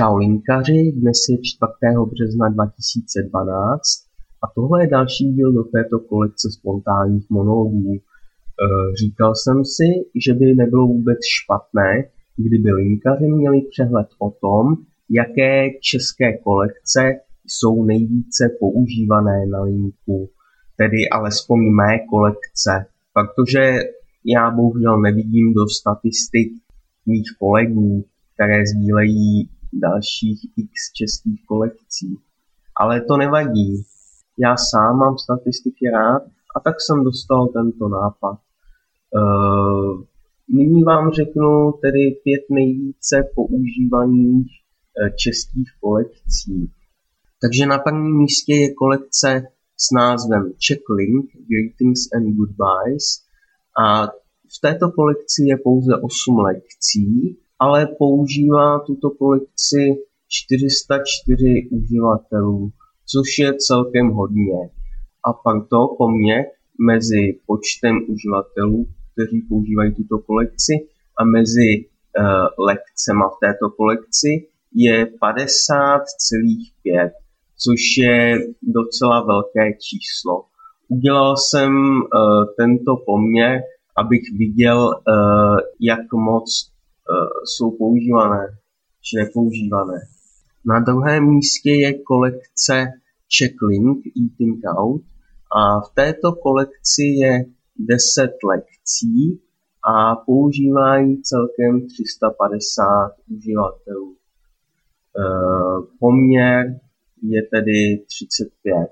Čau linkaři, dnes je 4. března 2012 a tohle je další díl do této kolekce spontánních monologů. E, říkal jsem si, že by nebylo vůbec špatné, kdyby linkaři měli přehled o tom, jaké české kolekce jsou nejvíce používané na linku, tedy alespoň mé kolekce, protože já bohužel nevidím do statistik mých kolegů, které sdílejí dalších x českých kolekcí. Ale to nevadí. Já sám mám statistiky rád a tak jsem dostal tento nápad. Uh, nyní vám řeknu tedy pět nejvíce používaných uh, českých kolekcí. Takže na prvním místě je kolekce s názvem Checklink Greetings and Goodbyes a v této kolekci je pouze 8 lekcí ale používá tuto kolekci 404 uživatelů, což je celkem hodně. A proto poměr mezi počtem uživatelů, kteří používají tuto kolekci a mezi uh, lekcema v této kolekci je 50,5, což je docela velké číslo. Udělal jsem uh, tento poměr, abych viděl, uh, jak moc Eh, jsou používané či nepoužívané. Na druhém místě je kolekce Checklink Eating Out a v této kolekci je 10 lekcí a používají celkem 350 uživatelů. E, poměr je tedy 35, e,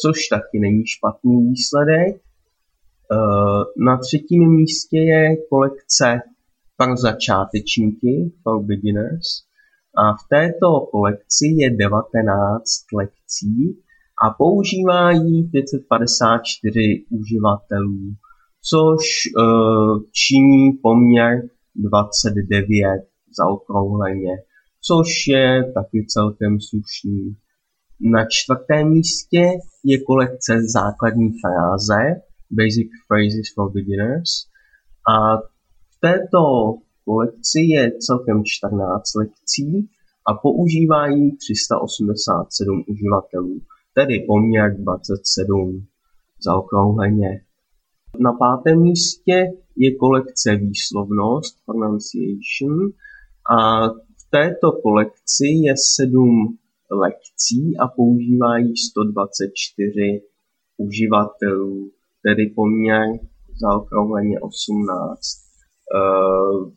což taky není špatný výsledek. E, na třetím místě je kolekce pro začátečníky, for beginners. A v této kolekci je 19 lekcí a používají 554 uživatelů, což uh, činí poměr 29 zaokrouhleně, což je taky celkem slušný. Na čtvrtém místě je kolekce základní fráze, Basic Phrases for Beginners, a této kolekci je celkem 14 lekcí a používá ji 387 uživatelů, tedy poměr 27 zaokrouhleně. Na pátém místě je kolekce výslovnost, pronunciation, a v této kolekci je 7 lekcí a používá ji 124 uživatelů, tedy poměr zaokrouhleně 18. Eh,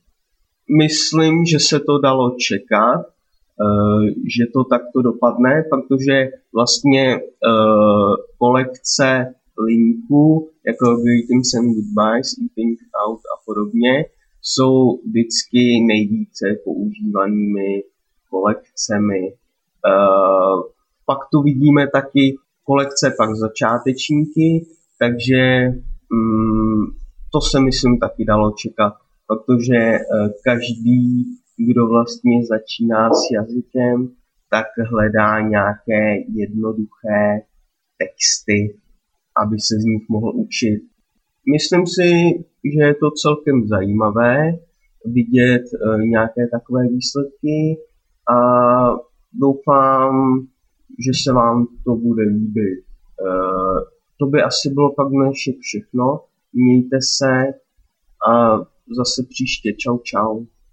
myslím, že se to dalo čekat, eh, že to takto dopadne, protože vlastně eh, kolekce linků, jako Greetings and Goodbyes, Eating Out a podobně, jsou vždycky nejvíce používanými kolekcemi. Pak tu vidíme taky kolekce pak začátečníky, takže mm, to se myslím taky dalo čekat protože eh, každý, kdo vlastně začíná s jazykem, tak hledá nějaké jednoduché texty, aby se z nich mohl učit. Myslím si, že je to celkem zajímavé vidět eh, nějaké takové výsledky a doufám, že se vám to bude líbit. Eh, to by asi bylo pak dnešek všechno. Mějte se a zase příště. Čau, čau.